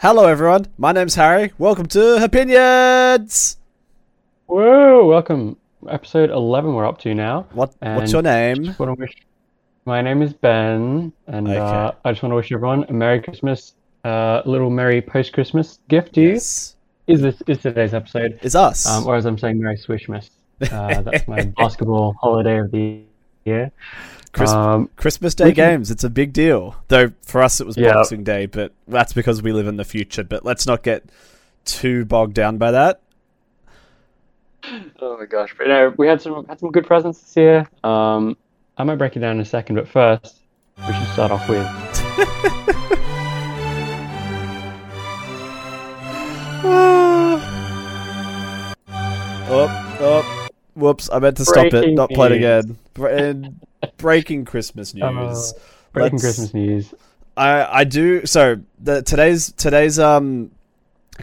Hello, everyone. My name's Harry. Welcome to Opinions. Whoa! Welcome, episode eleven. We're up to now. What? And what's your name? Just to wish. My name is Ben, and Okay. uh, I just want to wish everyone a Merry Christmas, uh, a little Merry post Christmas gift to you. Is this is today's episode? It's us. Um, or as I'm saying, Merry Swishmas. Uh, that's my basketball holiday of the year. Christ- Um, Christmas Day can- games. It's a big deal. Though for us, it was Yeah. Boxing Day, but that's because we live in the future. But let's not get too bogged down by that. Oh my gosh! But no, we had some had some good presents this year. Um, I might break it down in a second, but first we should start off with oh, oh, whoops! I meant to stop it. Not play it news. again. Bre- and breaking Christmas news. uh, breaking Let's- Christmas news. I I do so the today's today's um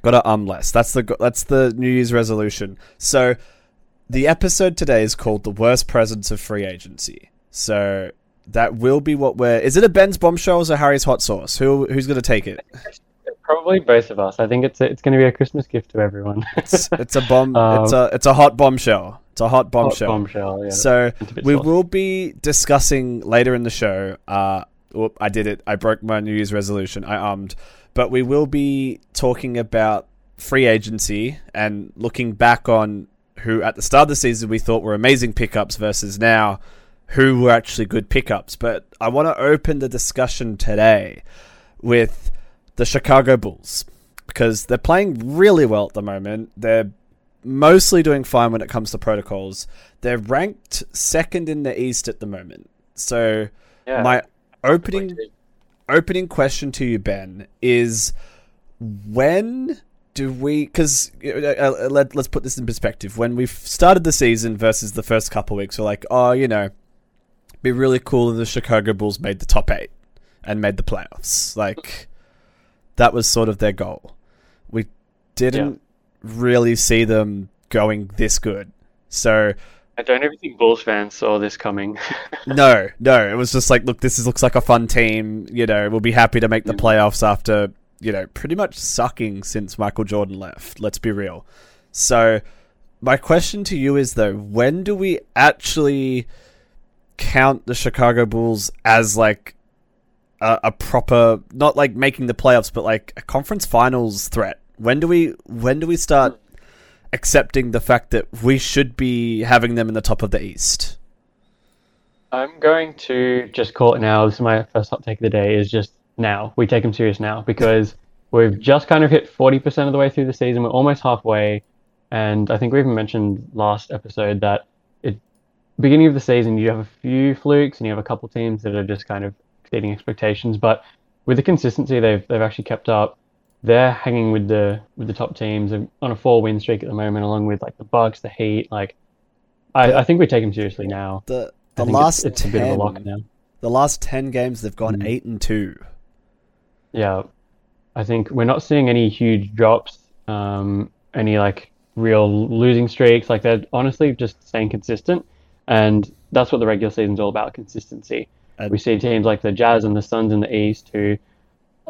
got a um less. That's the go- that's the New Year's resolution. So the episode today is called "The Worst Presents of Free Agency." So that will be what we're. Is it a Ben's bombshell or Harry's hot sauce? Who who's gonna take it? Probably both of us. I think it's a, it's going to be a Christmas gift to everyone. It's, it's a bomb. Um, it's a it's a hot bombshell. It's a hot Hot bombshell. bombshell. Yeah. So It's a bit we will be discussing later in the show. Uh, whoop, I did it. I broke my New Year's resolution. I ummed, but we will be talking about free agency and looking back on who at the start of the season we thought were amazing pickups versus now who were actually good pickups. But I want to open the discussion today with the Chicago Bulls because they're playing really well at the moment. They're mostly doing fine when it comes to protocols. They're ranked second in the East at the moment. So Yeah. my opening opening question to you, Ben, is when do we? Because uh, uh, let, let's put this in perspective. When we started the season versus the first couple weeks, we're like, oh, you know, be really cool if the Chicago Bulls made the top eight and made the playoffs. Like that was sort of their goal. We didn't really see them going this good. So I don't ever think Bulls fans saw this coming. no, no, it was just like, look, this is, looks like a fun team. You know, we'll be happy to make the playoffs after you know pretty much sucking since Michael Jordan left. Let's be real. So, my question to you is though, when do we actually count the Chicago Bulls as like a, a proper, not like making the playoffs, but like a conference finals threat? When do we when do we start accepting the fact that we should be having them in the top of the East? I'm going to just call it now. This is my first hot take of the day. Is just now. We take them serious now because we've just kind of hit 40% of the way through the season. We're almost halfway, and I think we even mentioned last episode that it beginning of the season you have a few flukes and you have a couple teams that are just kind of exceeding expectations. But with the consistency they've they've actually kept up, they're hanging with the with the top teams on a four win streak at the moment, along with like the Bucks, the Heat. Like, I, I think we take them seriously now. The the last it's, it's 10, a bit of a lock now. the last 10 games they've gone Mm. 8 and 2. Yeah, I think we're not seeing any huge drops, um, any like real losing streaks. Like they're honestly just staying consistent, and that's what the regular season's all about: consistency. And- we see teams like the Jazz and the Suns in the East who,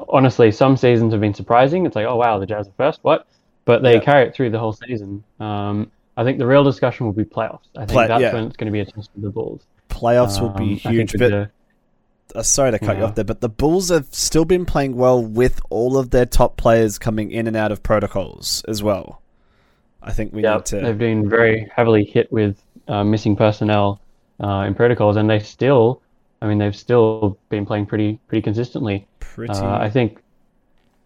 honestly, some seasons have been surprising. It's like, oh wow, the Jazz are first, what? But they Yeah. carry it through the whole season. Um, I think the real discussion will be playoffs. I think Play- that's yeah. when it's going to be a test for the Bulls. Playoffs will be Um, huge, but the- uh, sorry to cut you off there, but the Bulls have still been playing well with all of their top players coming in and out of protocols as well. I think we Yeah, need to. they've been very heavily hit with uh, missing personnel uh, in protocols, and they still, I mean, they've still been playing pretty pretty consistently. Pretty. Uh, I think,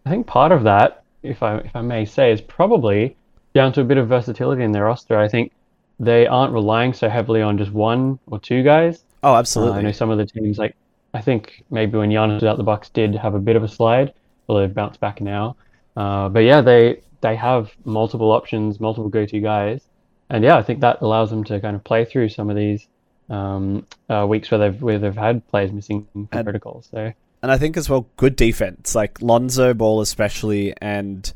I think part of that, if I if I may say, is probably down to a bit of versatility in their roster. I think they aren't relying so heavily on just one or two guys. oh, Uh, absolutely. I know some of the teams, like I think maybe when Giannis was out, the Bucks did have a bit of a slide, although they've bounced back now. Uh, but yeah, they they have multiple options, multiple go-to guys, and yeah, I think that allows them to kind of play through some of these um, uh, weeks where they've where they've had players missing from And- protocols. So and I think as well, good defense. Like Lonzo Ball, especially, and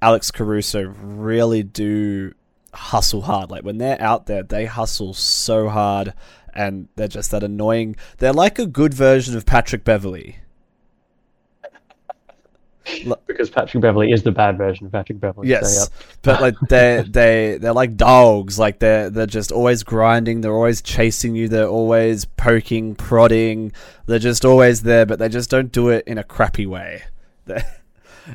Alex Caruso really do hustle hard. Like when they're out there, they hustle so hard, and they're just that annoying. They're like a good version of Patrick Beverley. Because Patrick Beverley is the bad version of Patrick Beverley. so, Yes, yeah. but like they they they're like dogs. Like they're they're just always grinding. They're always chasing you. They're always poking, prodding. They're just always there, but they just don't do it in a crappy way.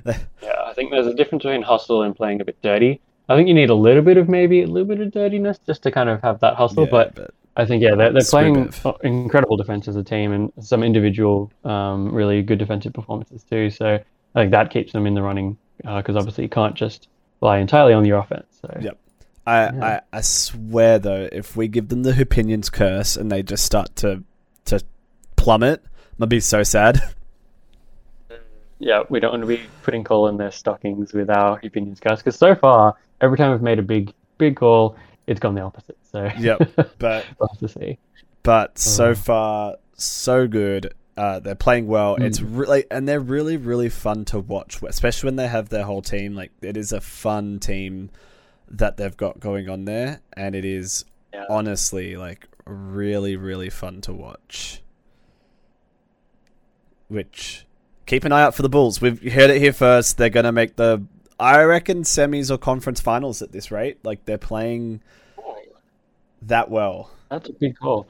Yeah, I think there's a difference between hustle and playing a bit dirty. I think you need a little bit of maybe a little bit of dirtiness just to kind of have that hustle. yeah, but I think yeah, they're, they're playing incredible defense as a team and some individual um, really good defensive performances too. So I think that keeps them in the running uh, because obviously you can't just rely entirely on your offense. So Yep. I, Yeah. I I swear though, if we give them the opinions curse and they just start to to plummet, gonna be so sad. yeah, we don't want to be putting coal in their stockings with our opinions, curse Because so far, every time we've made a big big call, it's gone the opposite. So Yep. But we'll have to see. but so Oh. far so good. Uh, they're playing well. It's Mm. really and they're really really fun to watch, especially when they have their whole team. Like it is a fun team that they've got going on there, and it is Yeah. honestly like really really fun to watch. Which keep an eye out for the Bulls. We've heard it here first. They're gonna make the I reckon semis or conference finals at this rate. Like they're playing that well. That's a big call.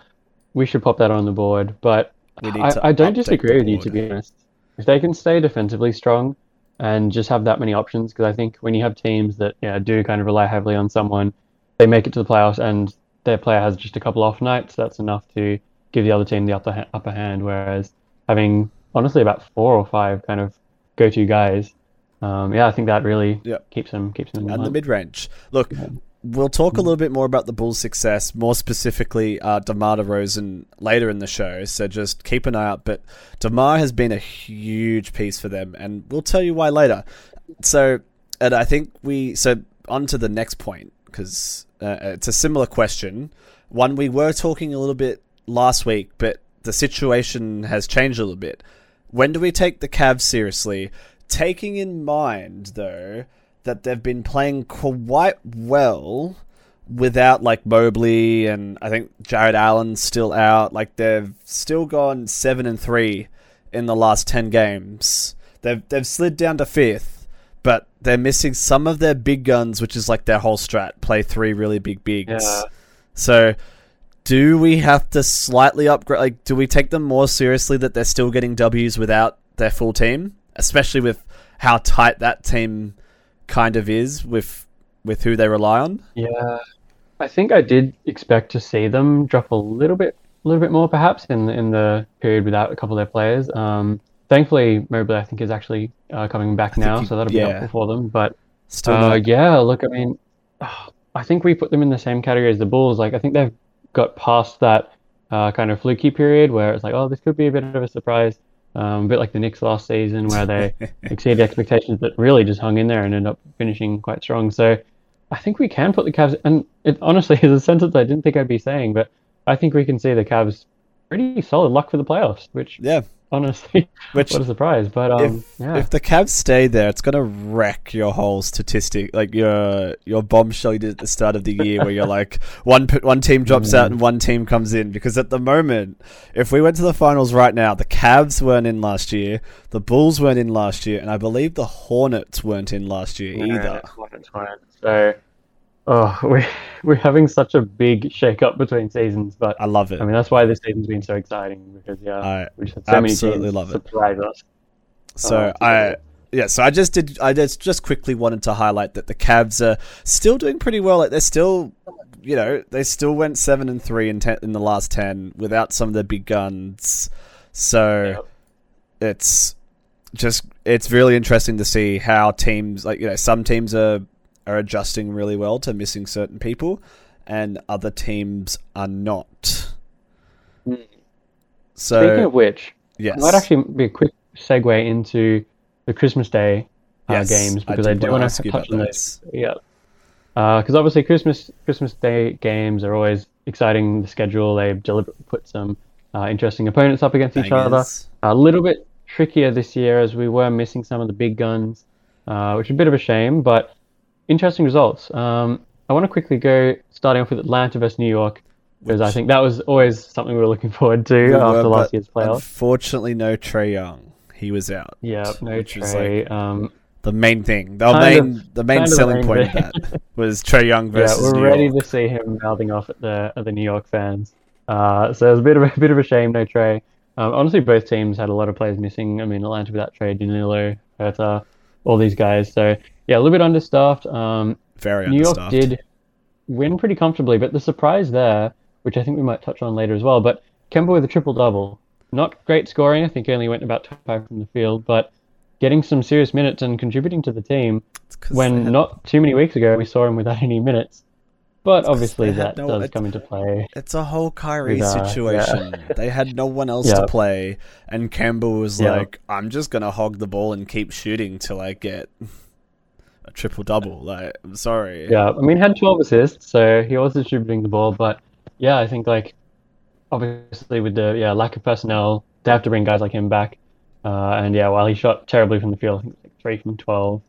We should pop that on the board, but We need I, I don't disagree with you to be honest. If they can stay defensively strong and just have that many options, because I think when you have teams that yeah do kind of rely heavily on someone, they make it to the playoffs and their player has just a couple off nights. That's enough to give the other team the upper ha- upper hand. Whereas having honestly about four or five kind of go to guys, um, yeah, I think that really Yep. keeps them keeps them in and the mid range. Look, we'll talk a little bit more about the Bulls' success, more specifically uh, DeMar DeRozan later in the show. So just keep an eye out. But DeMar has been a huge piece for them, and we'll tell you why later. So, and I think we so on to the next point because uh, it's a similar question. One we were talking a little bit last week, but the situation has changed a little bit. When do we take the Cavs seriously? Taking in mind, though, that they've been playing quite well without like Mobley and I think Jarrett Allen's still out. Like they've still gone seven and three in the last ten games. They've they've slid down to fifth, but they're missing some of their big guns, which is like their whole strat. Play three really big bigs. Yeah. So do we have to slightly upgrade? Like, do we take them more seriously that they're still getting W's without their full team, especially with how tight that team kind of is with with who they rely on? Yeah, I think I did expect to see them drop a little bit, a little bit more perhaps in in the period without a couple of their players. Um, thankfully, Mobley I think is actually uh, coming back now, he- so that'll be yeah. helpful for them. But Still uh, not. yeah, look, I mean, I think we put them in the same category as the Bulls. Like I think they've got past that uh, kind of fluky period where it's like, oh, this could be a bit of a surprise. Um, a bit like the Knicks last season, where they exceeded expectations, but really just hung in there and ended up finishing quite strong. So I think we can put the Cavs, and it honestly is a sentence I didn't think I'd be saying, but I think we can see the Cavs pretty solid luck for the playoffs, which yeah. Honestly, Which what a surprise. But um, if yeah, if the Cavs stay there, it's gonna wreck your whole statistic, like your your bombshell you did at the start of the year, where you're like one one team drops out and one team comes in. Because at the moment, if we went to the finals right now, the Cavs weren't in last year, the Bulls weren't in last year, and I believe the Hornets weren't in last year either. So, oh, we we're having such a big shake up between seasons, but I love it. I mean that's why this season's been so exciting because yeah, I we just had so many absolutely love it. surprise us. So Oh, I yeah, so I just did I just just quickly wanted to highlight that the Cavs are still doing pretty well. Like they're still you know, they still went 7 and 3 in ten, in the last 10 without some of their big guns. So Yep. it's just it's really interesting to see how teams like you know, some teams are are adjusting really well to missing certain people and other teams are not. Mm. So Speaking of which, yes. might actually be a quick segue into the Christmas Day uh, Yes, games because I, did do want to touch on those. those. Yeah, because obviously Christmas Christmas Day games are always exciting. The schedule they've deliberately put some uh, interesting opponents up against each other. A little bit trickier this year as we were missing some of the big guns, uh, which is a bit of a shame, but interesting results. Um, I want to quickly go starting off with Atlanta versus New York because I think that was always something we were looking forward to We after were, last year's playoffs. Unfortunately, no Trae Young. he was out. Yeah, no Which Trae. um, The main thing, the main, of- the main of the selling main point of that was Trae Young versus. yeah, we're New ready York. to see him mouthing off at the at the New York fans. Uh, so it was a bit of a, a bit of a shame, no Trae. Um, honestly, both teams had a lot of players missing. I mean, Atlanta without Trae, Danilo, Huerter, all these guys. So yeah, a little bit understaffed. Um, Very New York did win pretty comfortably, but the surprise there, which I think we might touch on later as well, but Kemba with a triple double. Not great scoring. I think he only went about 25 from the field, but getting some serious minutes and contributing to the team It's when had- not too many weeks ago we saw him without any minutes. But obviously that no- does come into play. It's a whole Kyrie With, uh, yeah. situation. they had no one else Yeah. to play, and Kemba was Yeah. like, "I'm just gonna hog the ball and keep shooting till I get a triple double." Like, I'm sorry. Yeah, I mean, he had 12 assists, so he was distributing the ball. But yeah, I think like obviously with the yeah lack of personnel, they have to bring guys like him back. Uh, and yeah, while he shot terribly from the field, I think like three from 12.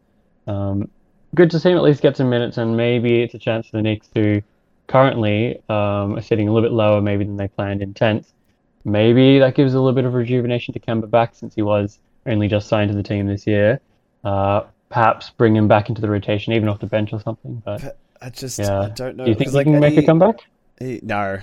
Um, good to see him at least get some minutes, and maybe it's a chance for the Knicks who currently um, are sitting a little bit lower maybe than they planned in 10th. Maybe that gives a little bit of rejuvenation to Kemba back since he was only just signed to the team this year. Uh, perhaps bring him back into the rotation, even off the bench or something. But I just Yeah. I don't know. do you think 'cause, he like, can make he- a comeback? he- no.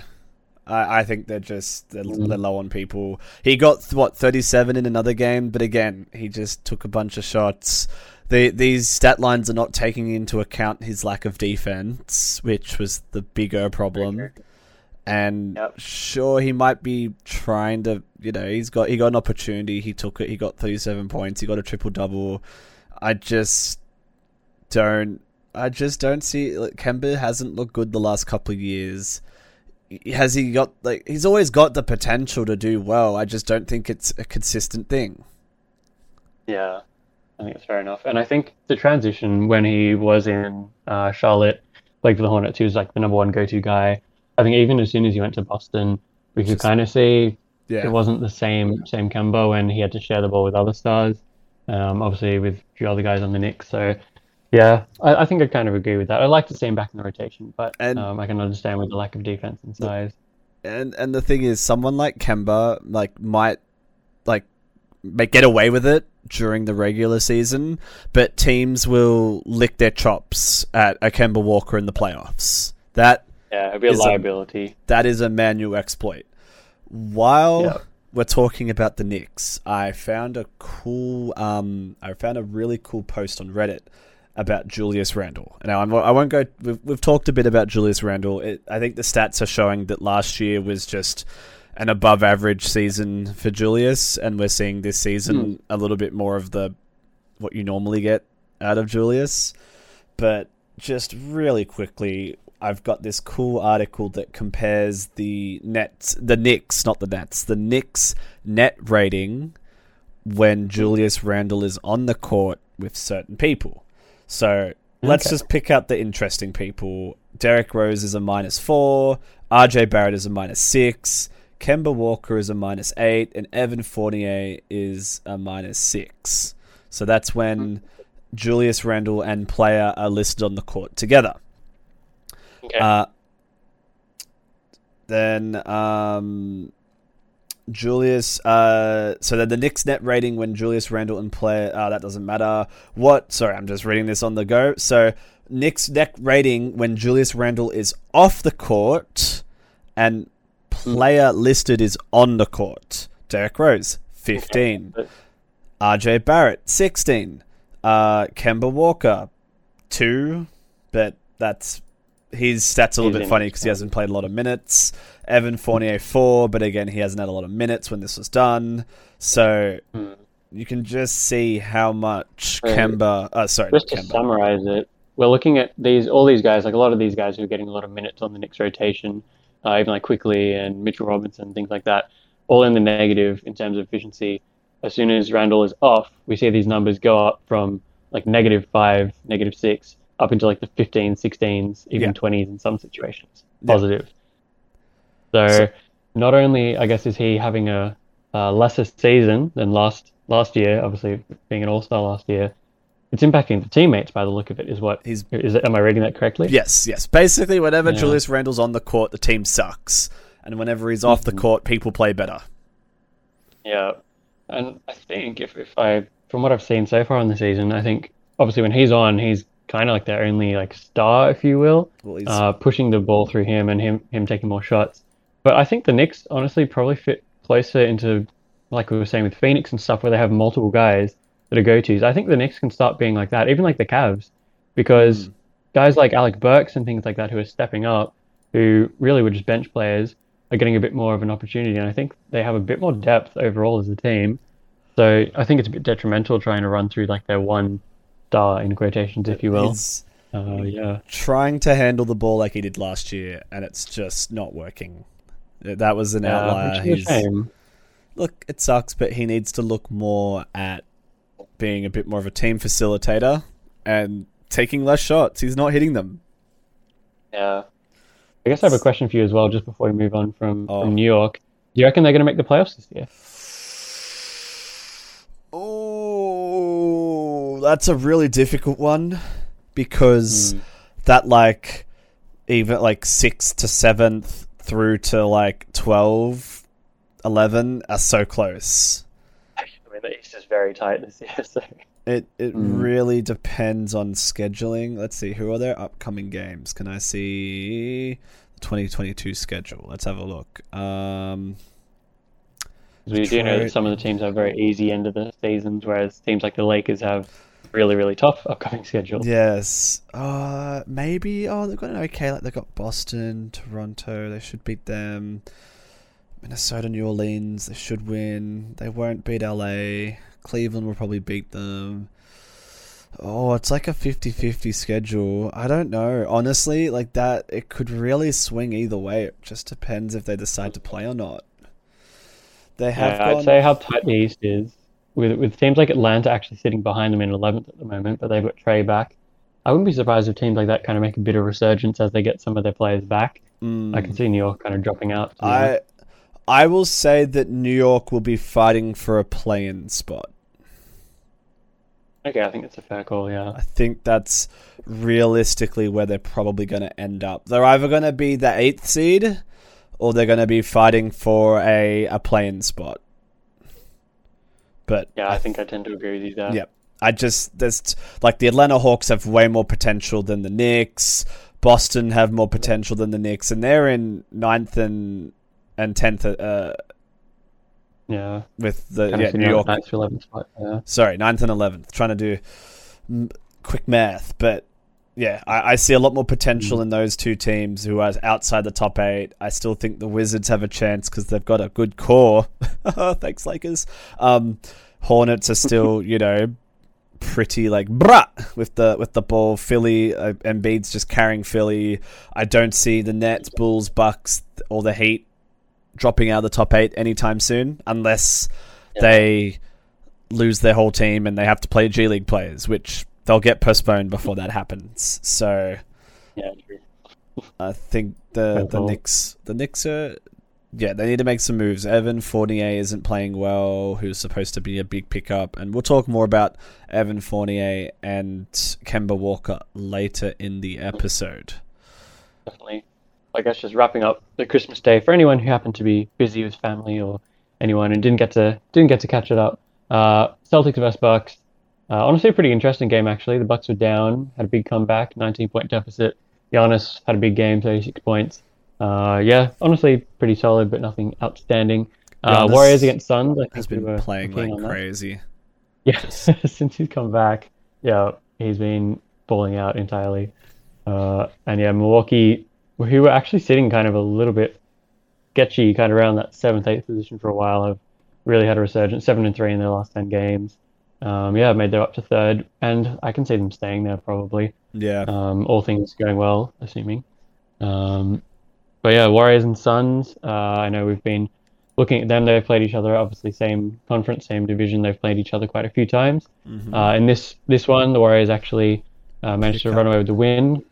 I, I think they're just they're, Mm. they're low on people. He got what 37 in another game, but again, he just took a bunch of shots. The, these stat lines are not taking into account his lack of defense, which was the bigger problem. And Yep. sure, he might be trying to, you know, he's got he got an opportunity. He took it. He got 37 points. He got a triple double. I just don't. I just don't see. Like, Kemba hasn't looked good the last couple of years. Has he got like? He's always got the potential to do well. I just don't think it's a consistent thing. Yeah, I think it's fair enough. And I think the transition when he was in uh, Charlotte, like for the Hornets, he was like the number one go-to guy. I think even as soon as he went to Boston, we could kind of see Yeah, it wasn't the same same Kemba, and he had to share the ball with other stars. Um, obviously with a few other guys on the Knicks. So yeah, I, I think I kind of agree with that. I'd like to see him back in the rotation, but And- um, I can understand with the lack of defense and size. and and the thing is, someone like Kemba like might like get away with it during the regular season, but teams will lick their chops at a Kemba Walker in the playoffs. That Yeah, it'd be a Is a- liability. that is a manual exploit. While Yeah. We're talking about the Knicks, I found a cool, um, I found a really cool post on Reddit about Julius Randle. Now I'm, I won't go. We've, we've talked a bit about Julius Randle. It, I think the stats are showing that last year was just an above average season for Julius, and we're seeing this season a little bit more of the what you normally get out of Julius. But just really quickly, I've got this cool article that compares the Nets, the Knicks, not the Nets, the Knicks net rating when Julius Randle is on the court with certain people. So let's Okay. just pick out the interesting people. Derrick Rose is a minus four, RJ Barrett is a minus six, Kemba Walker is a minus eight, and Evan Fournier is a minus six. So that's when hmm. Julius Randle and player are listed on the court together. Okay. Uh, then um, Julius. Uh, so then the Knicks net rating when Julius Randle and player. Uh, that doesn't matter. What? Sorry, I'm just reading this on the go. So Knicks net rating when Julius Randle is off the court, and player listed is on the court. Derrick Rose, fifteen. But- RJ Barrett, 16. Uh, Kemba Walker, 2. But that's. His stats are a little bit funny because he hasn't played a lot of minutes. Evan Fournier, 4. But again, he hasn't had a lot of minutes when this was done. So Hmm. you can just see how much. Kemba. Uh, sorry, Just to Kemba. summarize it, we're looking at these all these guys, like a lot of these guys who are getting a lot of minutes on the Knicks rotation, uh, even like Quickley and Mitchell Robinson, things like that, all in the negative in terms of efficiency. As soon as Randle is off, we see these numbers go up from like negative five, negative six, up into like the 15s, 16s, even Yeah. 20s in some situations. Yeah. Positive. So, So- not only, I guess, is he having a, a lesser season than last last year, obviously being an All Star last year, it's impacting the teammates by the look of it. Is what He's is it? Am I reading that correctly? Yes, yes. Basically, whenever Yeah. Julius Randle's on the court, the team sucks. And whenever he's off the Mhm. court, people play better. Yeah. and I think if, if I, from what I've seen so far in the season, I think obviously when he's on, he's kind of like their only like star, if you will, uh, pushing the ball through him and him him taking more shots. But I think the Knicks honestly probably fit closer into like we were saying with Phoenix and stuff, where they have multiple guys that are go tos. I think the Knicks can start being like that, even like the Cavs, because Mm. guys like Alec Burks and things like that who are stepping up, who really were just bench players, are getting a bit more of an opportunity. And I think they have a bit more depth overall as a team. So I think it's a bit detrimental trying to run through like their one star in quotations, if you will. he's Uh, yeah. trying to handle the ball like he did last year, and it's just not working. That was an Yeah, outlier. which is a shame. look, it sucks, but he needs to look more at being a bit more of a team facilitator and taking less shots. He's not hitting them. Yeah. I guess I have a question for you as well, just before we move on from, Oh. from New York. Do you reckon they're going to make the playoffs this year? That's a really difficult one because Hmm. that like even like sixth to seventh through to like 12, 11 are so close. I mean, the East is very tight this year, so It it Mm. really depends on scheduling. Let's see who are their upcoming games. Can I see the 2022 schedule? Let's have a look. Um, we do know that some of the teams have very easy end of the seasons, whereas teams like the Lakers have really, really tough upcoming schedule. yes. Uh, maybe. Oh, they've got an okay. Like they've got Boston, Toronto. They should beat them. Minnesota, New Orleans. They should win. They won't beat LA. Cleveland will probably beat them. Oh, it's like a 50-50 schedule. I don't know. Honestly, like that it could really swing either way. It just depends if they decide to play or not. They have Yeah, gone I'd say how tight the East is, with with teams like Atlanta actually sitting behind them in 11th at the moment, but they've got Trae back. I wouldn't be surprised if teams like that kind of make a bit of resurgence as they get some of their players back. Mm. I can see New York kind of dropping out. I. I will say that New York will be fighting for a play-in spot. Okay, I think that's a fair call. Yeah. I think that's realistically where they're probably going to end up. They're either going to be the eighth seed, or they're going to be fighting for a a play-in spot. But Yeah, I think I tend to agree with you there. Yeah. I just there's like the Atlanta Hawks have way more potential than the Knicks. Boston have more potential than the Knicks, and they're in ninth and and tenth uh, Yeah. with the yeah New York. Ninth to 11th spot. Yeah. Sorry, ninth and eleventh. Trying to do quick math, but yeah, I, I see a lot more potential in those two teams who are outside the top eight. I still think the Wizards have a chance because they've got a good core. Thanks, Lakers. Um, Hornets are still, you know, pretty like bruh with the with the ball. Philly, uh, Embiid's just carrying Philly. I don't see the Nets, Bulls, Bucks, or the Heat dropping out of the top eight anytime soon, unless Yeah. they lose their whole team and they have to play G League players, which they'll get postponed before that happens. So Yeah. true. I think the Fair the call. Knicks the Knicks are yeah, they need to make some moves. Evan Fournier isn't playing well, who's supposed to be a big pickup, and we'll talk more about Evan Fournier and Kemba Walker later in the episode. definitely. I guess just wrapping up the Christmas day for anyone who happened to be busy with family or anyone and didn't get to didn't get to catch it up. Uh, Celtics vs Bucks. Uh, honestly, a pretty interesting game actually. The Bucks were down, had a big comeback, 19 point deficit. Giannis had a big game, 36 points. Uh, yeah, honestly, pretty solid, but nothing outstanding. Uh, Warriors against Suns. I Has been were playing like crazy. Yeah, since he's come back, yeah, he's been falling out entirely. Uh, and yeah, Milwaukee, who were actually sitting kind of a little bit sketchy, kind of around that seventh, eighth position for a while, have really had a resurgence. Seven and three in their last ten games. Um, yeah, made their up to third, and I can see them staying there probably. Yeah. Um, all things going well, assuming. Um, but yeah, Warriors and Suns. Uh, I know we've been looking at them. They've played each other, obviously same conference, same division. They've played each other quite a few times. Mhm. Uh, in this this one, the Warriors actually uh, managed to run away with the win.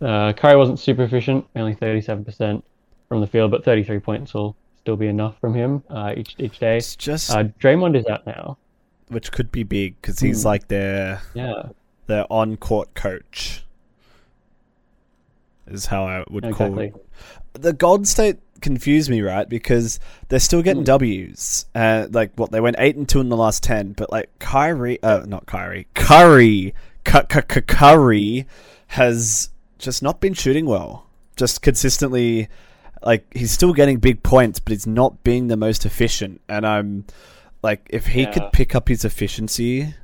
Uh, Curry wasn't super efficient, only 37% from the field, but 33 points will still be enough from him uh, each each day. it's just Uh, Draymond is out now. Which could be big because he's Hmm. like their Yeah, their on court coach. Is how I would exactly. call it. the Golden State confuse me, right? Because they're still getting Mm. W's. Uh, like what they went eight and two in the last ten, but like Kyrie, uh, not Kyrie, Curry, Cu- Cu- Cu- Curry has just not been shooting well. Just consistently, like he's still getting big points, but he's not being the most efficient. And I'm like, if he Yeah. could pick up his efficiency,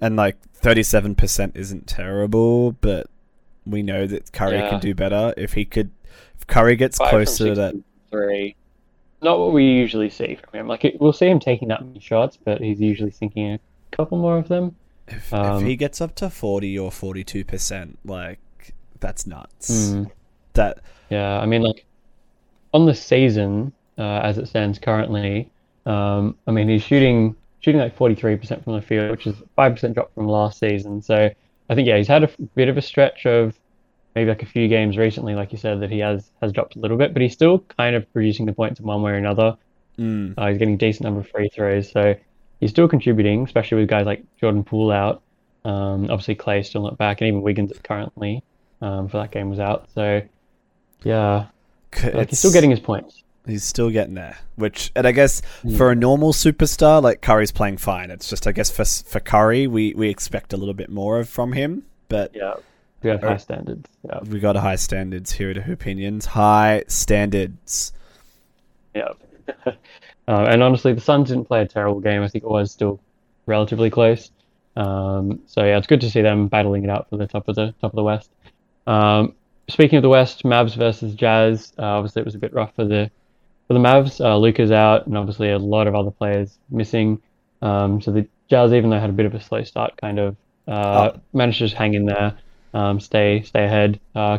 and like thirty-seven percent isn't terrible, but we know that Curry Yeah. can do better. If he could, if Curry gets Five closer to that, three. Not what we usually see from him. Like it, we'll see him taking that many shots, but he's usually sinking a couple more of them. if, Um, if he gets up to forty or forty-two percent, like that's nuts. Hmm. That Yeah, I mean, like on the season uh, as it stands currently, um, I mean he's shooting shooting like forty three percent from the field, which is five percent drop from last season. So I think yeah, he's had a f- bit of a stretch of maybe like a few games recently, like you said, that he has has dropped a little bit, but he's still kind of producing the points in one way or another. mm, Uh, he's getting a decent number of free throws, so he's still contributing, especially with guys like Jordan Poole out. Um, obviously Clay's still not back, and even Wiggins currently um, for that game was out. So yeah, like, he's still getting his points. He's still getting there, which, and I guess Hmm. for a normal superstar, like Curry's playing fine. It's just, I guess, for for Curry, we we expect a little bit more of from him, but Yeah, we have Uh, high standards. Yeah, we got high standards here at Opinions. High standards. yeah. uh, and honestly, the Suns didn't play a terrible game. I think it was still relatively close. Um, so yeah, it's good to see them battling it out for the top of the top of the West. Um, speaking of the West, Mavs versus Jazz. Uh, obviously, it was a bit rough for the for the Mavs. Uh, Luka's out, and obviously a lot of other players missing. Um, so the Jazz, even though they had a bit of a slow start, kind of uh, Oh. managed to just hang in there, um, stay stay ahead. Uh,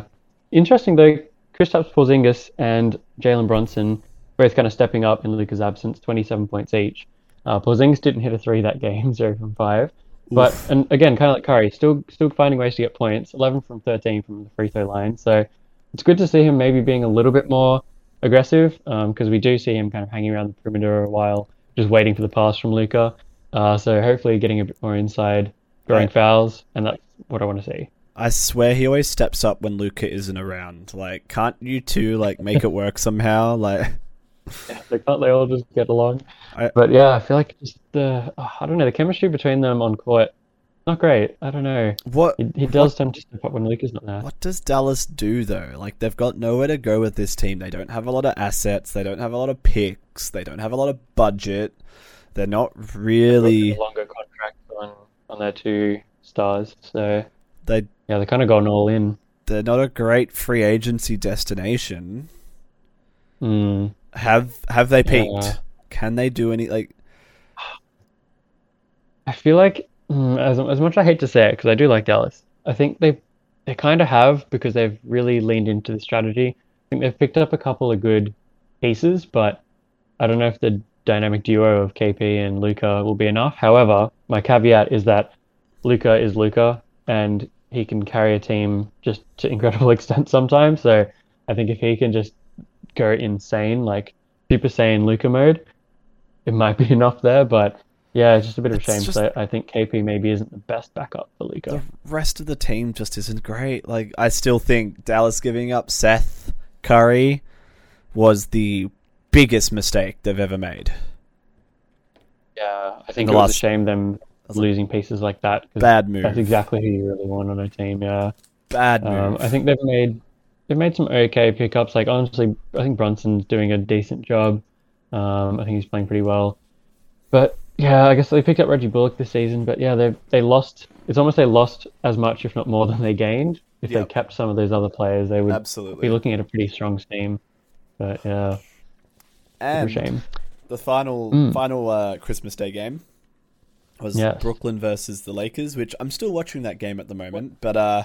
interesting though, Kristaps Porzingis and Jalen Brunson both kind of stepping up in Luka's absence, 27 points each. Uh, Porzingis didn't hit a three that game, zero from five. But and again, kind of like Curry, still still finding ways to get points. 11 from 13 from the free throw line. So it's good to see him maybe being a little bit more aggressive because we do see him kind of hanging around the perimeter a while, just waiting for the pass from Luka. Uh, so hopefully getting a bit more inside, throwing Right. fouls, and that's what I want to see. I swear he always steps up when Luka isn't around. Like, can't you two like make it work somehow? Like, They can't they all just get along? I- But yeah, I feel like just the I don't know the chemistry between them on court not great. I don't know. what He, he does tend to step up when Luka's not there. What does Dallas do though? Like they've got nowhere to go with this team. They don't have a lot of assets. They don't have a lot of picks. They don't have a lot of budget. They're not really. a longer contract on on their two stars. So They yeah, they're kind of gone all in. they're not a great free agency destination. Mm. Have have they peaked? Yeah. Can they do any like? I feel like Mm, as as much as I hate to say it because I do like Dallas. I think they they kind of have because they've really leaned into the strategy. I think they've picked up a couple of good pieces, but I don't know if the dynamic duo of KP and Luka will be enough. However, my caveat is that Luka is Luka and he can carry a team just to incredible extent sometimes. So I think if he can just go insane, like Super Saiyan Luka mode, it might be enough there. But yeah, it's just a bit of a It's shame. just- So I think KP maybe isn't the best backup for Luka. The rest of the team just isn't great. Like I still think Dallas giving up Seth Curry was the biggest mistake they've ever made. Yeah, I think it was a shame them losing pieces like that. Bad move. That's exactly who you really want on a team. Yeah. Bad move. Um, I think they've made they've made some okay pickups. Like honestly, I think Brunson's doing a decent job. Um, I think he's playing pretty well. But yeah, I guess they picked up Reggie Bullock this season. But yeah, they they lost. It's almost they lost as much, if not more, than they gained. If Yep. they kept some of those other players, they would Absolutely. be looking at a pretty strong team. But yeah, a and shame. the final Mm. final uh, Christmas Day game was Yes. Brooklyn versus the Lakers, which I'm still watching that game at the moment. But uh,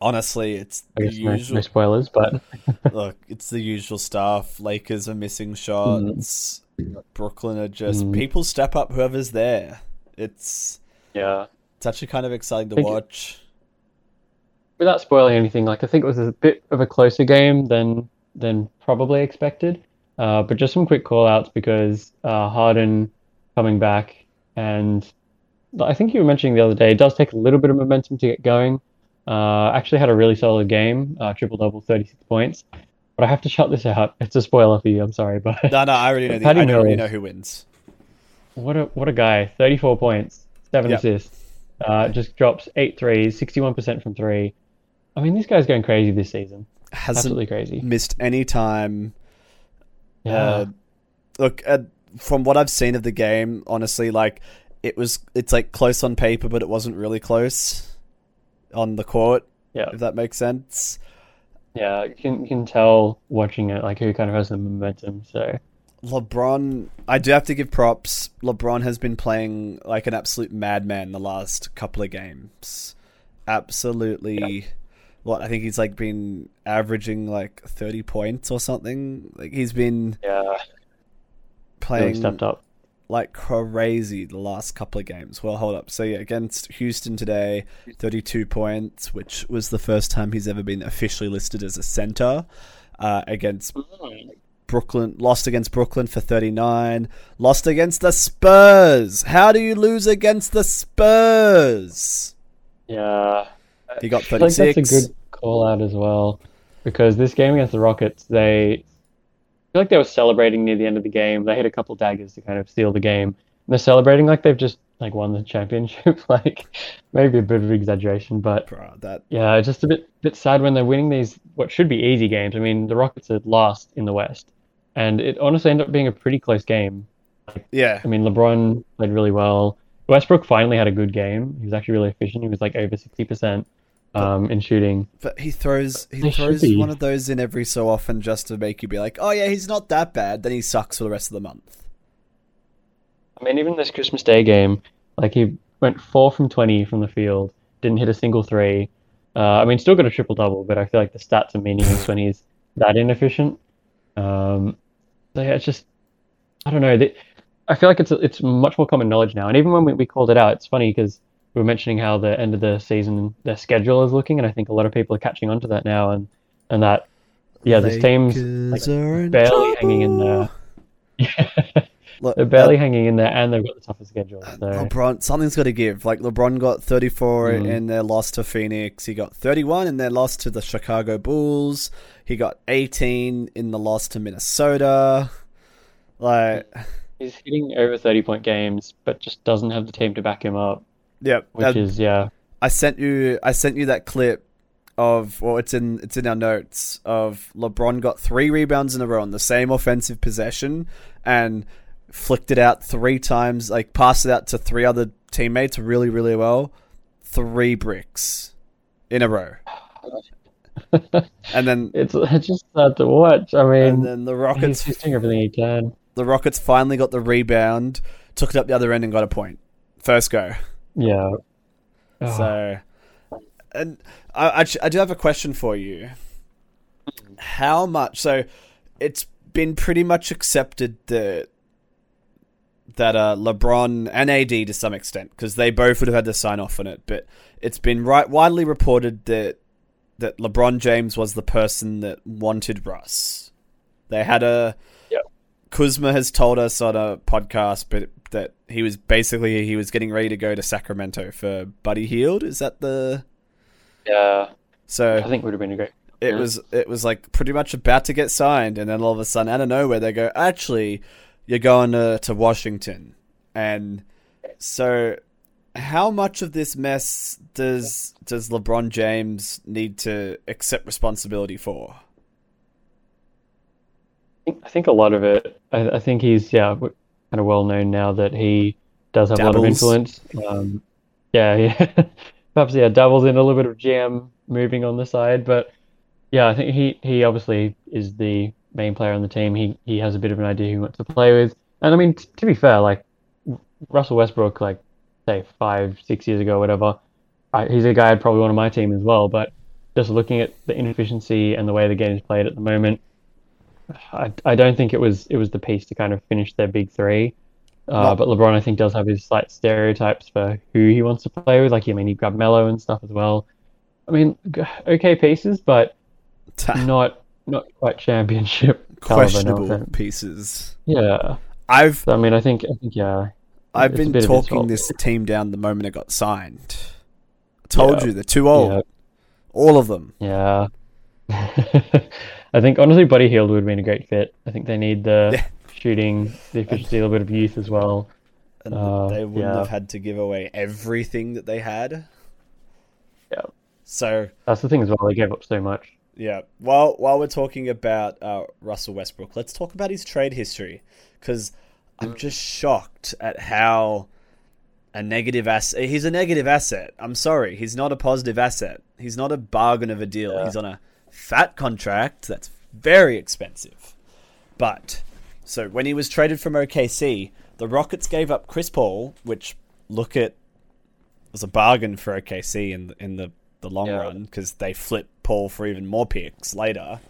honestly, it's I the guess no, usual. no spoilers, but Look, it's the usual stuff. Lakers are missing shots. Brooklyn are just Mm. people step up whoever's there. It's yeah. it's actually kind of exciting to Think- watch. without spoiling anything, like I think it was a bit of a closer game than than probably expected. Uh, but just some quick call outs because uh, Harden coming back, and I think you were mentioning the other day, it does take a little bit of momentum to get going. Uh, actually had a really solid game, uh, triple double, 36 points. But I have to shut this out. It's a spoiler for you. I'm sorry, but No, no, I already know. The, Patty I already know who wins. what a what a guy! 34 points, seven Yep. assists. Uh, just drops eight threes, 61% from three. I mean, this guy's going crazy this season. Hasn't Absolutely crazy. missed any time. Yeah. Uh, look, uh, from what I've seen of the game, honestly, like it was, it's like close on paper, but it wasn't really close on the court. Yeah. if that makes sense. Yeah, you can you can tell watching it like who kind of has the momentum. So LeBron, I do have to give props. LeBron has been playing like an absolute madman the last couple of games. Absolutely. What I think he's like been averaging like thirty points or something. Like he's been yeah, really playing stepped up. Like crazy the last couple of games. Well, hold up. So yeah, against Houston today, 32 points, which was the first time he's ever been officially listed as a center. Uh, against Brooklyn, lost against Brooklyn for 39, lost against the Spurs. How do you lose against the Spurs? Yeah, He got I feel like 36. that's a good call out as well, because this game against the Rockets, they I feel like they were celebrating near the end of the game. They hit a couple daggers to kind of seal the game. And they're celebrating like they've just like won the championship. like maybe a bit of exaggeration, but that yeah, it's just a bit bit sad when they're winning these what should be easy games. I mean, the Rockets are last in the West, and it honestly ended up being a pretty close game. yeah. I mean, LeBron played really well. Westbrook finally had a good game. He was actually really efficient. He was like over sixty percent um, in shooting. But he throws he They throws be. one of those in every so often just to make you be like, oh yeah, he's not that bad. Then he sucks for the rest of the month. I mean, even this Christmas Day game, like he went four from twenty from the field, didn't hit a single three. Uh, I mean, still got a triple double, but I feel like the stats are meaningless when he's that inefficient. Um, so yeah, it's just I don't know. The, I feel like it's it's much more common knowledge now, and even when we, we called it out, it's funny because we were mentioning how the end of the season their schedule is looking, and I think a lot of people are catching on to that now, and and that yeah, this team's like, Lakers barely hanging in trouble. there. Look, They're barely hanging in there, and they've got the toughest schedule. So LeBron, something's got to give. Like LeBron got 34 Mm. in their loss to Phoenix. He got 31 in their loss to the Chicago Bulls. He got 18 in the loss to Minnesota. Like, he's hitting over thirty point games, but just doesn't have the team to back him up, yeah. which uh, is yeah, I sent you. I sent you that clip of. Well, it's in. It's in our notes of LeBron got three rebounds in a row on the same offensive possession and flicked it out three times. Like passed it out to three other teammates really, really well. Three bricks in a row. And then it's it's just sad to watch. I mean, and then the Rockets just doing everything he can. the Rockets finally got the rebound, took it up the other end and got a point. First go. Yeah. Oh, So and I, I I do have a question for you. How much so it's been pretty much accepted that that uh, LeBron and AD to some extent because they both would have had to sign off on it, but it's been right widely reported that that LeBron James was the person that wanted Russ. They had a Yep. Kuzma has told us on a podcast, but that he was basically he was getting ready to go to Sacramento for Buddy Hield. Is that the yeah, so? I think would have been a great. it Yeah. was it was like pretty much about to get signed, and then all of a sudden, out of nowhere, they go, "Actually, you're going to, to Washington," and so how much of this mess does does LeBron James need to accept responsibility for? I think, a lot of it. I, I think he's yeah kind of well known now that he does have a lot of influence. Um, yeah, yeah. Perhaps yeah, dabbles in a little bit of GM moving on the side, but yeah, I think he he obviously is the main player on the team. He he has a bit of an idea who he wants to play with, and I mean t- to be fair, like Russell Westbrook, like say five six years ago, whatever, I, he's a guy I'd probably want on my team as well. But just looking at the inefficiency and the way the game is played at the moment. I, I don't think it was it was the piece to kind of finish their big three. Uh, but LeBron, I think, does have his slight stereotypes for who he wants to play with. Like, I mean, he grabbed Melo and stuff as well. I mean, okay pieces, but not not quite championship caliber. No pieces. Yeah. I've So, I mean, I think I think yeah. I've been bit of his talking this team down the moment it got signed. I told Yeah. you they're too old. Yeah. all of them. Yeah. I think honestly, Buddy Hield would have been a great fit. I think they need the Yeah. shooting, the efficiency, a little bit of youth as well. And Uh, they wouldn't yeah. have had to give away everything that they had. Yeah. So That's the thing as well. They gave up so much. Yeah. While while we're talking about uh, Russell Westbrook, let's talk about his trade history because I'm just shocked at how a negative asset. He's a negative asset. I'm sorry, he's not a positive asset. He's not a bargain of a deal. Yeah. He's on a fat contract that's very expensive. But so when he was traded from OKC, the Rockets gave up Chris Paul, which look at was a bargain for OKC in the, in the the long Yeah. run because they flip Paul for even more picks later.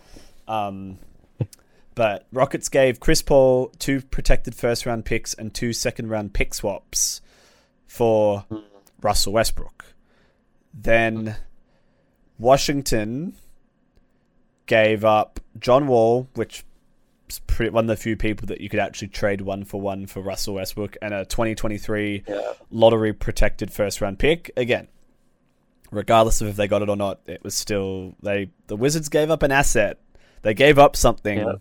Um, but Rockets gave Chris Paul two protected first round picks and two second round pick swaps for Russell Westbrook. Then Washington gave up John Wall, which is pretty, one of the few people that you could actually trade one for one for Russell Westbrook, and a 2023 Yeah. lottery protected first round pick. Again, regardless of if they got it or not, it was still they the Wizards gave up an asset. They gave up something Yeah.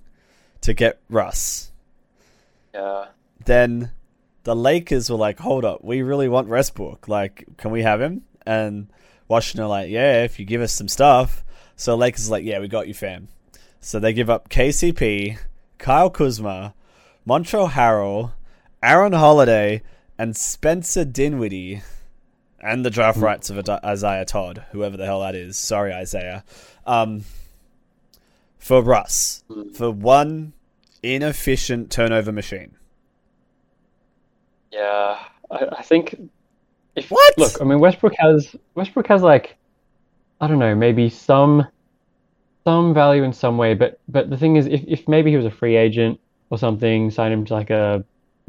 to get Russ. Yeah. Then the Lakers were like, "Hold up, we really want Westbrook. Like, can we have him?" And Washington are like, "Yeah, if you give us some stuff." So Lakers like, "Yeah, we got you, fam." So they give up KCP, Kyle Kuzma, Montrezl Harrell, Aaron Holiday, and Spencer Dinwiddie, and the draft rights of Isaiah Todd, whoever the hell that is. Sorry, Isaiah. Um, for Russ, for one inefficient turnover machine. Yeah. I, I think if What? look, I mean Westbrook has Westbrook has like I don't know, maybe some some value in some way, but but the thing is if, if maybe he was a free agent or something, sign him to like a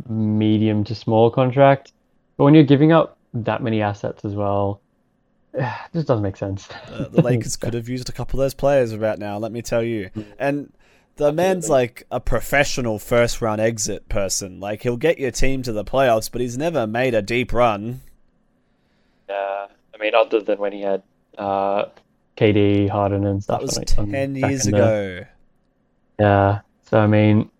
medium to small contract. But when you're giving up that many assets as well, it just doesn't make sense. Uh, the Lakers could have used a couple of those players about now, let me tell you. And the man's like a professional first round exit person. Like he'll get your team to the playoffs, but he's never made a deep run. Yeah, I mean, other than when he had uh, KD, Harden, and stuff. That was on- ten years in the- ago. Yeah, so I mean,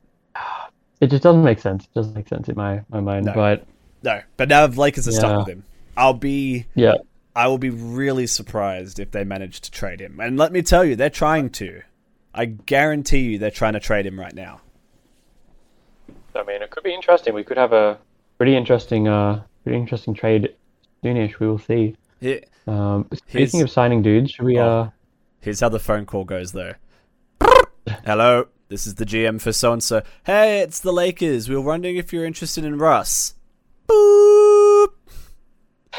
it just doesn't make sense. It doesn't make sense in my my mind. No. But No, but now Lakers are stuck with him. I'll be yeah, I will be really surprised if they manage to trade him. And let me tell you, they're trying to. I guarantee you they're trying to trade him right now. I mean, it could be interesting. We could have a pretty interesting, uh, pretty interesting trade soonish. We will see. Here, Um, speaking of signing dudes, should we? Oh. Uh, Here's how the phone call goes, though. Hello, this is the GM for so and so. Hey, it's the Lakers. We were wondering if you're interested in Russ. Boop.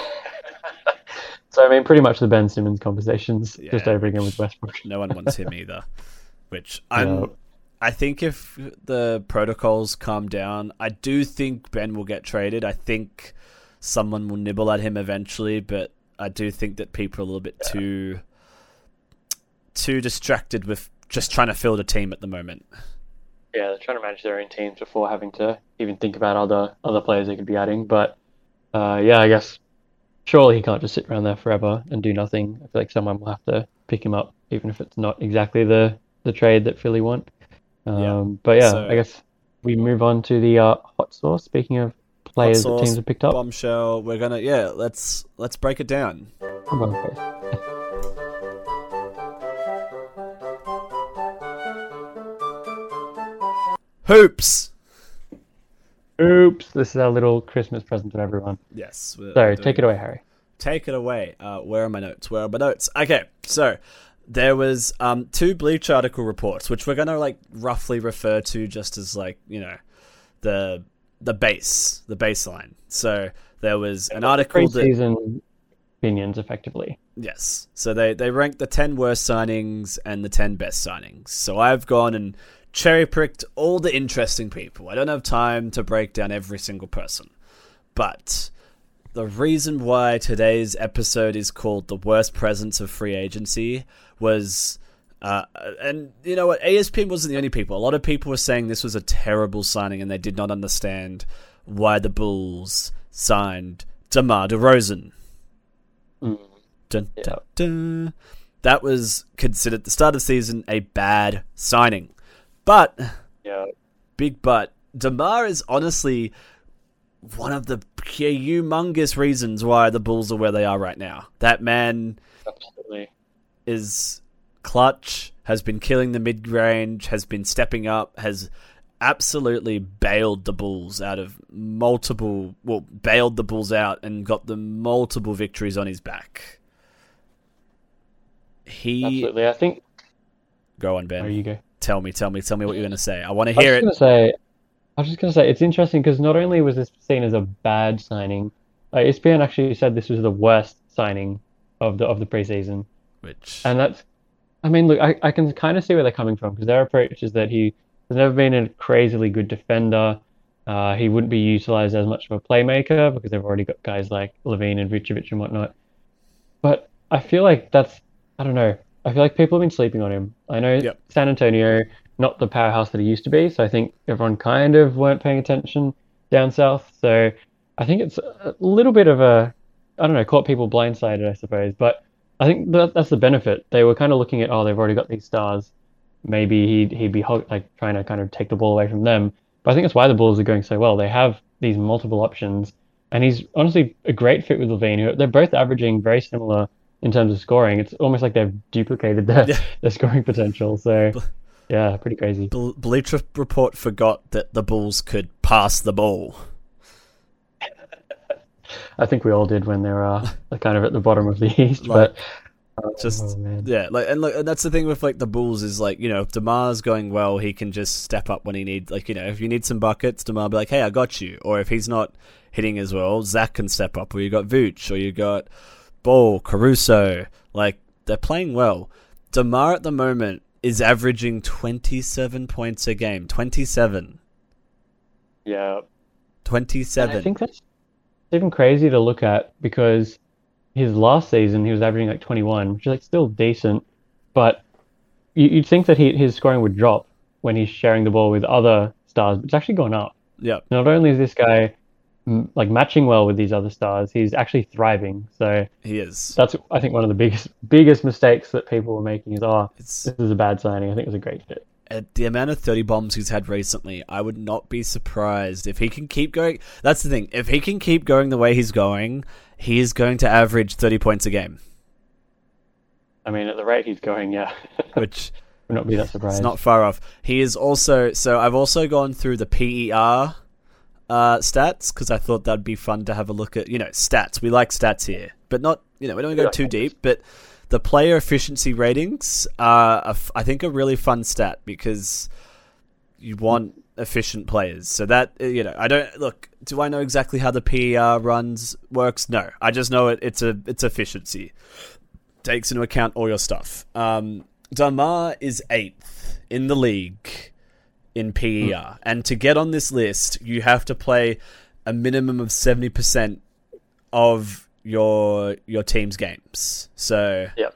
so I mean, pretty much the Ben Simmons conversations just over again with Westbrook. No one wants him either. Which I'm. Yeah. I think if the protocols calm down, I do think Ben will get traded. I think someone will nibble at him eventually, but I do think that people are a little bit too too distracted with just trying to field a team at the moment. Yeah, they're trying to manage their own teams before having to even think about other other players they could be adding. But uh, yeah, I guess surely he can't just sit around there forever and do nothing. I feel like someone will have to pick him up, even if it's not exactly the the trade that Philly want. Um, Yeah. But yeah, So- I guess we move on to the uh, hot sauce. Speaking of players that teams have picked up, Bombshell. We're gonna yeah. Let's let's break it down. Come on, Chris. Hoops. Oops, this is our little Christmas present to everyone. Yes. Sorry, take it away, Harry. Take it away. Uh, where are my notes? Where are my notes? Okay, so there was um, two Bleach article reports, which we're gonna like roughly refer to just as like you know the the base, the baseline. So there was an article that Preseason opinions, effectively. Yes. So they, they ranked the 10 worst signings and the 10 best signings. So I've gone and cherry pricked all the interesting people. I don't have time to break down every single person. But the reason why today's episode is called The Worst Presence of Free Agency was. Uh, and you know what? ESPN wasn't the only people. A lot of people were saying this was a terrible signing and they did not understand why the Bulls signed DeMar DeRozan. Mm. Dun, Yeah. dun, dun. that was considered the start of the season a bad signing. But Yeah. big but Demar is honestly one of the humongous reasons why the Bulls are where they are right now. That man Absolutely. is clutch, has been killing the mid range, has been stepping up, has absolutely bailed the Bulls out of multiple, well, bailed the Bulls out and got them multiple victories on his back. He Absolutely. I think. go on, Ben. There you go. Tell me, tell me, tell me what you're going to say. I want to I was hear just it. say, I was just gonna say, it's interesting because not only was this seen as a bad signing, uh, ESPN actually said this was the worst signing of the of the preseason, Which and that's, I mean, look, I, I can kind of see where they're coming from because their approach is that he has never been a crazily good defender. Uh, he wouldn't be utilized as much of a playmaker because they've already got guys like LaVine and Vucevic and whatnot. But I feel like that's, I don't know. I feel like people have been sleeping on him. I know Yep. San Antonio, not the powerhouse that he used to be, so I think everyone kind of weren't paying attention down south. So I think it's a little bit of a, I don't know, caught people blindsided, I suppose. But I think that, that's the benefit. They were kind of looking at, oh, they've already got these stars. Maybe he'd he'd be like trying to kind of take the ball away from them. But I think that's why the Bulls are going so well. They have these multiple options, and he's honestly a great fit with LaVine. Who they're both averaging very similar in terms of scoring. It's almost like they've duplicated their their scoring potential. So, yeah, pretty crazy. Bleacher Report forgot that the Bulls could pass the ball. I think we all did when they were uh, kind of at the bottom of the East. Like, but Just oh, yeah, like and look, and that's the thing with like the Bulls is like you know if Demar's going well, he can just step up when he needs. Like you know if you need some buckets, Demar be like, hey, I got you. Or if he's not hitting as well, Zach can step up. Or you got Vooch, or you got Ball, Caruso. Like they're playing well. Demar at the moment is averaging twenty seven points a game. Twenty seven. yeah. 27. And I think that's even crazy to look at because his last season he was averaging like 21, which is like still decent, but you, you'd think that he, his scoring would drop when he's sharing the ball with other stars, but it's actually gone up. Yep. Not only is this guy like matching well with these other stars, he's actually thriving. So He is. that's I think one of the biggest biggest mistakes that people were making is oh It's this is a bad signing. I think it was a great fit. At the amount of 30 bombs he's had recently, I would not be surprised if he can keep going. That's the thing. If he can keep going the way he's going, he is going to average 30 points a game, I mean at the rate he's going, yeah, which would not be that surprised. It's not far off. He is also so I've also gone through the PER uh, stats because I thought that'd be fun to have a look at. You know, stats. We like stats here, but not you know we don't go Yeah. too deep. But the player efficiency ratings are a f- I think a really fun stat because you want efficient players. So that uh, you know, I don't look. Do I know exactly how the PER runs works? No, I just know it. It's a it's efficiency. Takes into account all your stuff. Um, DeMar is eighth in the league in PER, and to get on this list, you have to play a minimum of seventy percent of your your team's games. So Yep.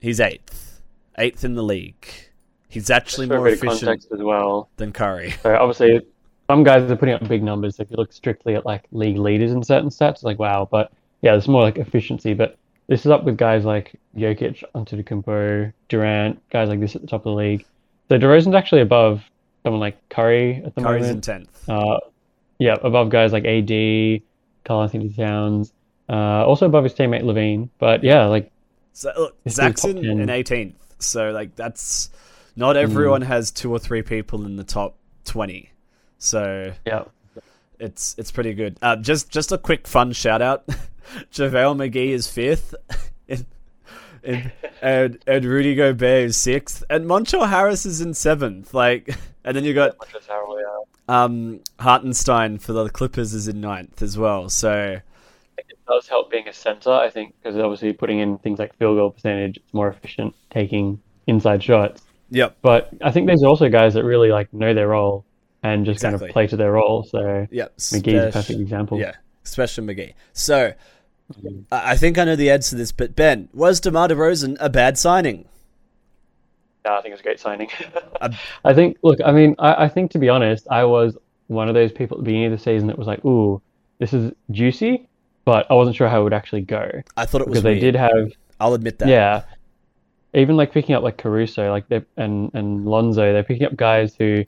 he's eighth, eighth in the league. He's actually more efficient as well. than Curry. So obviously, some guys are putting up big numbers. If you look strictly at like league leaders in certain stats, it's like wow. But yeah, it's more like efficiency. But this is up with guys like Jokic, Antetokounmpo, Durant, guys like this at the top of the league. So DeRozan's actually above someone like Curry at the Curry's in tenth. Uh, yeah, above guys like AD, Karl-Anthony Towns, uh, also above his teammate LaVine. But yeah, like So look, Zach's in, in 18th. So like that's not Mm. everyone has two or three people in the top 20. So yeah, it's it's pretty good. Uh, just just a quick fun shout out. JaVale McGee is fifth. in, in, and and Rudy Gobert is sixth, and Moncho Harris is in seventh. Like, and then you got That's how we are. um Hartenstein for the Clippers is in ninth as well. So it does help being a center, I think, because obviously putting in things like field goal percentage, it's more efficient taking inside shots. yep, But I think there's also guys that really like know their role and just kind of play to their role. So yep. McGee's a perfect example. Yeah, especially McGee. So, mm-hmm. I I think I know the answer to this, but Ben, was DeMar DeRozan a bad signing? Yeah, I think it's a great signing. I think, look, I mean, I, I think to be honest, I was one of those people at the beginning of the season that was like, ooh, this is juicy, but I wasn't sure how it would actually go I thought it was because they did have I'll admit that. Yeah, even like picking up like Caruso, like they and and Lonzo, they're picking up guys who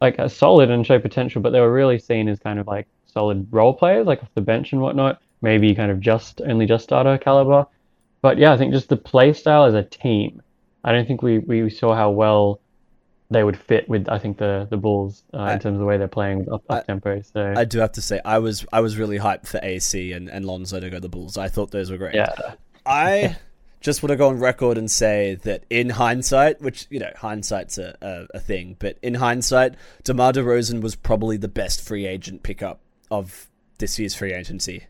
like are solid and show potential, but they were really seen as kind of like solid role players, like off the bench and whatnot. Maybe kind of just only just starter caliber. But yeah, I think just the play style as a team. I don't think we, we saw how well they would fit with I think the the Bulls uh, I- in terms of the way they're playing up, up tempo. So I do have to say, I was I was really hyped for AC and, and Lonzo to go to the Bulls. I thought those were great. yeah, I just want to go on record and say that in hindsight, which you know, hindsight's a, a, a thing, but in hindsight, DeMar DeRozan was probably the best free agent pickup of this year's free agency.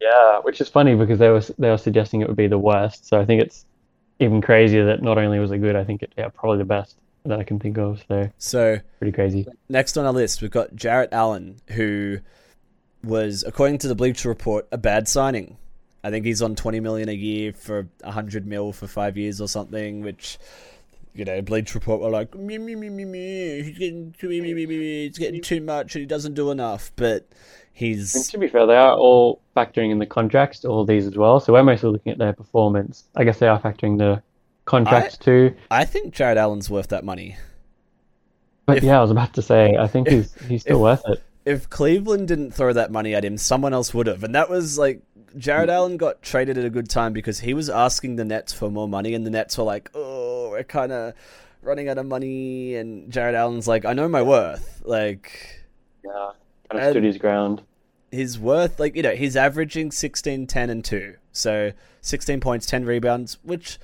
yeah, which is funny because they were they were suggesting it would be the worst. So I think it's even crazier that not only was it good, I think it yeah probably the best that I can think of. So So pretty crazy. next on our list, we've got Jarrett Allen, who was, according to the Bleacher Report, a bad signing. I think he's on twenty million a year for hundred mil for five years or something, which you know, Bleacher Report were like, me, me, me, me, me. He's getting too, me, me, me, me, me. He's getting too much and he doesn't do enough. But And he's to be fair, they are all factoring in the contracts all these as well. So we're mostly looking at their performance. I guess they are factoring the contracts too. I think Jarrett Allen's worth that money. But if- yeah, I was about to say, I think he's he's still if- worth it. If Cleveland didn't throw that money at him, someone else would have. And that was like Jarrett mm. Allen got traded at a good time because he was asking the Nets for more money, and the Nets were like, "Oh, we're kind of running out of money." And Jarrett Allen's like, "I know my worth." Like Yeah, kind of stood his ground. his worth, like you know, he's averaging 16, 10, and two. So sixteen points, ten rebounds, which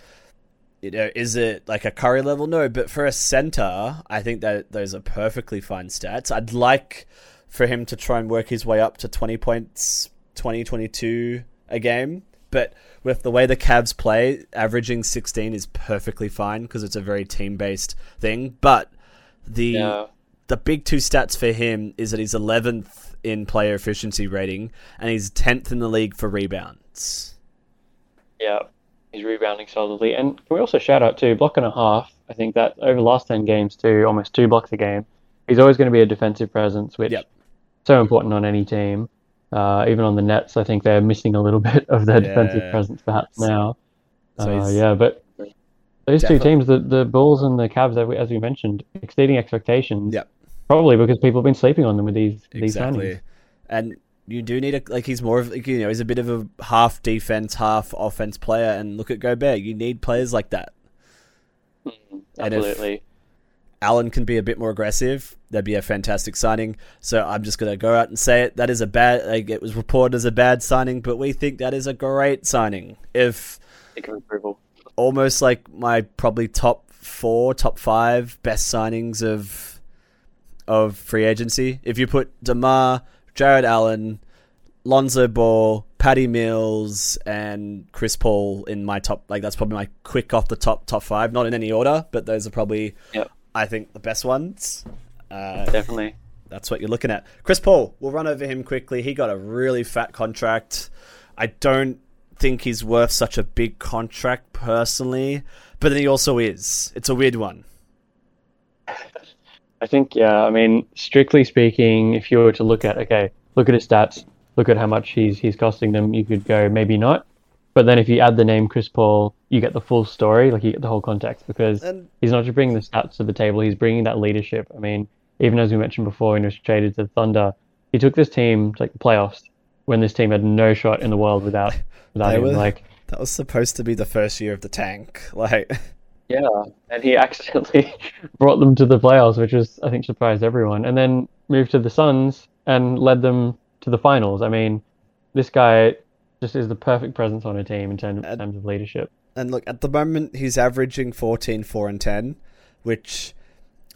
you uh, know, is it like a Curry level? No, but for a center, I think that those are perfectly fine stats. I'd like for him to try and work his way up to 20 points, 20, 22 a game. But with the way the Cavs play, averaging 16 is perfectly fine because it's a very team based thing. But the Yeah, the big two stats for him is that he's 11th in player efficiency rating and he's 10th in the league for rebounds. yeah, he's rebounding solidly. And can we also shout out to block and a half? I think that over the last ten games, too, almost two blocks a game. He's always going to be a defensive presence, which Yep. so important on any team. Uh, even on the Nets, I think they're missing a little bit of their defensive presence perhaps now. So Uh, yeah, but those two teams, the, the Bulls and the Cavs, as we- as we mentioned, exceeding expectations. Yep. Probably because people have been sleeping on them with these these Exactly. signings. And you do need a like he's more of like, you know he's a bit of a half defense, half offense player. And look at Gobert, you need players like that. Mm-hmm. Absolutely. Allen can be a bit more aggressive. That'd be a fantastic signing. So I'm just gonna go out and say it. That is a bad. Like it was reported as a bad signing, but we think that is a great signing. If Tick of approval. almost like my probably top four, top five best signings of of free agency. If you put Demar, Jarrett Allen, Lonzo Ball, Patty Mills, and Chris Paul in my top, like that's probably my quick off the top top five. Not in any order, but those are probably Yep. I think the best ones. Uh, Definitely. that's what you're looking at. Chris Paul, we'll run over him quickly. He got a really fat contract. I don't think he's worth such a big contract personally, but then he also is. It's a weird one. I think, yeah, I mean, strictly speaking, if you were to look at, okay, look at his stats, look at how much he's he's costing them, you could go maybe not. But then if you add the name Chris Paul, you get the full story, like you get the whole context because And he's not just bringing the stats to the table, he's bringing that leadership. I mean, even as we mentioned before, when he was traded to Thunder, he took this team to like the playoffs when this team had no shot in the world without without him. were- Like, that was supposed to be the first year of the tank. Like Yeah, and he accidentally brought them to the playoffs, which was, I think, surprised everyone. And then moved to the Suns and led them to the finals. I mean, this guy just is the perfect presence on a team in terms, in terms of leadership. and look, at the moment he's averaging 14, 4 and 10, which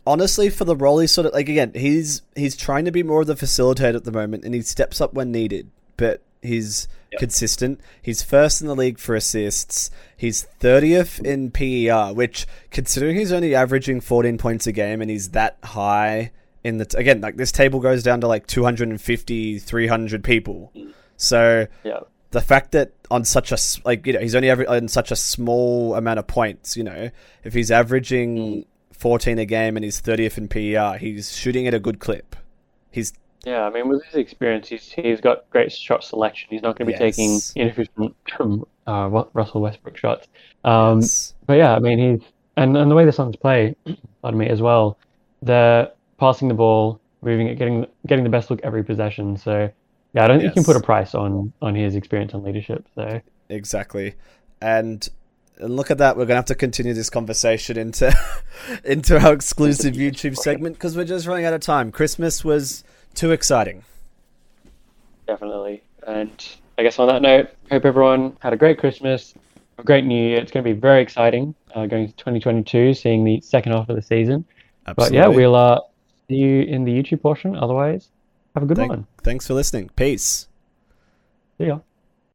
honestly for the role he's sort of like again, he's he's trying to be more of the facilitator at the moment and he steps up when needed, but he's Yep. consistent. He's first in the league for assists. He's 30th in PER, which considering he's only averaging 14 points a game and he's that high in the t- again, like this table goes down to like 250, 300 people. So Yeah, the fact that on such a like you know he's only aver- on such a small amount of points, you know, if he's averaging mm. 14 a game and he's 30th in PER, he's shooting at a good clip. He's yeah. I mean, with his experience, he's he's got great shot selection. He's not going to be Yes. taking inefficient uh, Russell Westbrook shots. Um, Yes. but yeah, I mean he's and, and the way the Suns play, pardon me, as well. They're passing the ball, moving it, getting getting the best look every possession. So yeah, I don't think you can put a price on on his experience and leadership. So Exactly. And and look at that, we're gonna have to continue this conversation into into our exclusive YouTube segment because we're just running out of time. Christmas was too exciting. definitely. And I guess on that note, hope everyone had a great Christmas, a great New Year. It's going to be very exciting uh, going to 2022, seeing the second half of the season. Absolutely. But yeah, we'll uh, see you in the YouTube portion. Otherwise, have a good Thank- one. thanks for listening. Peace. See ya.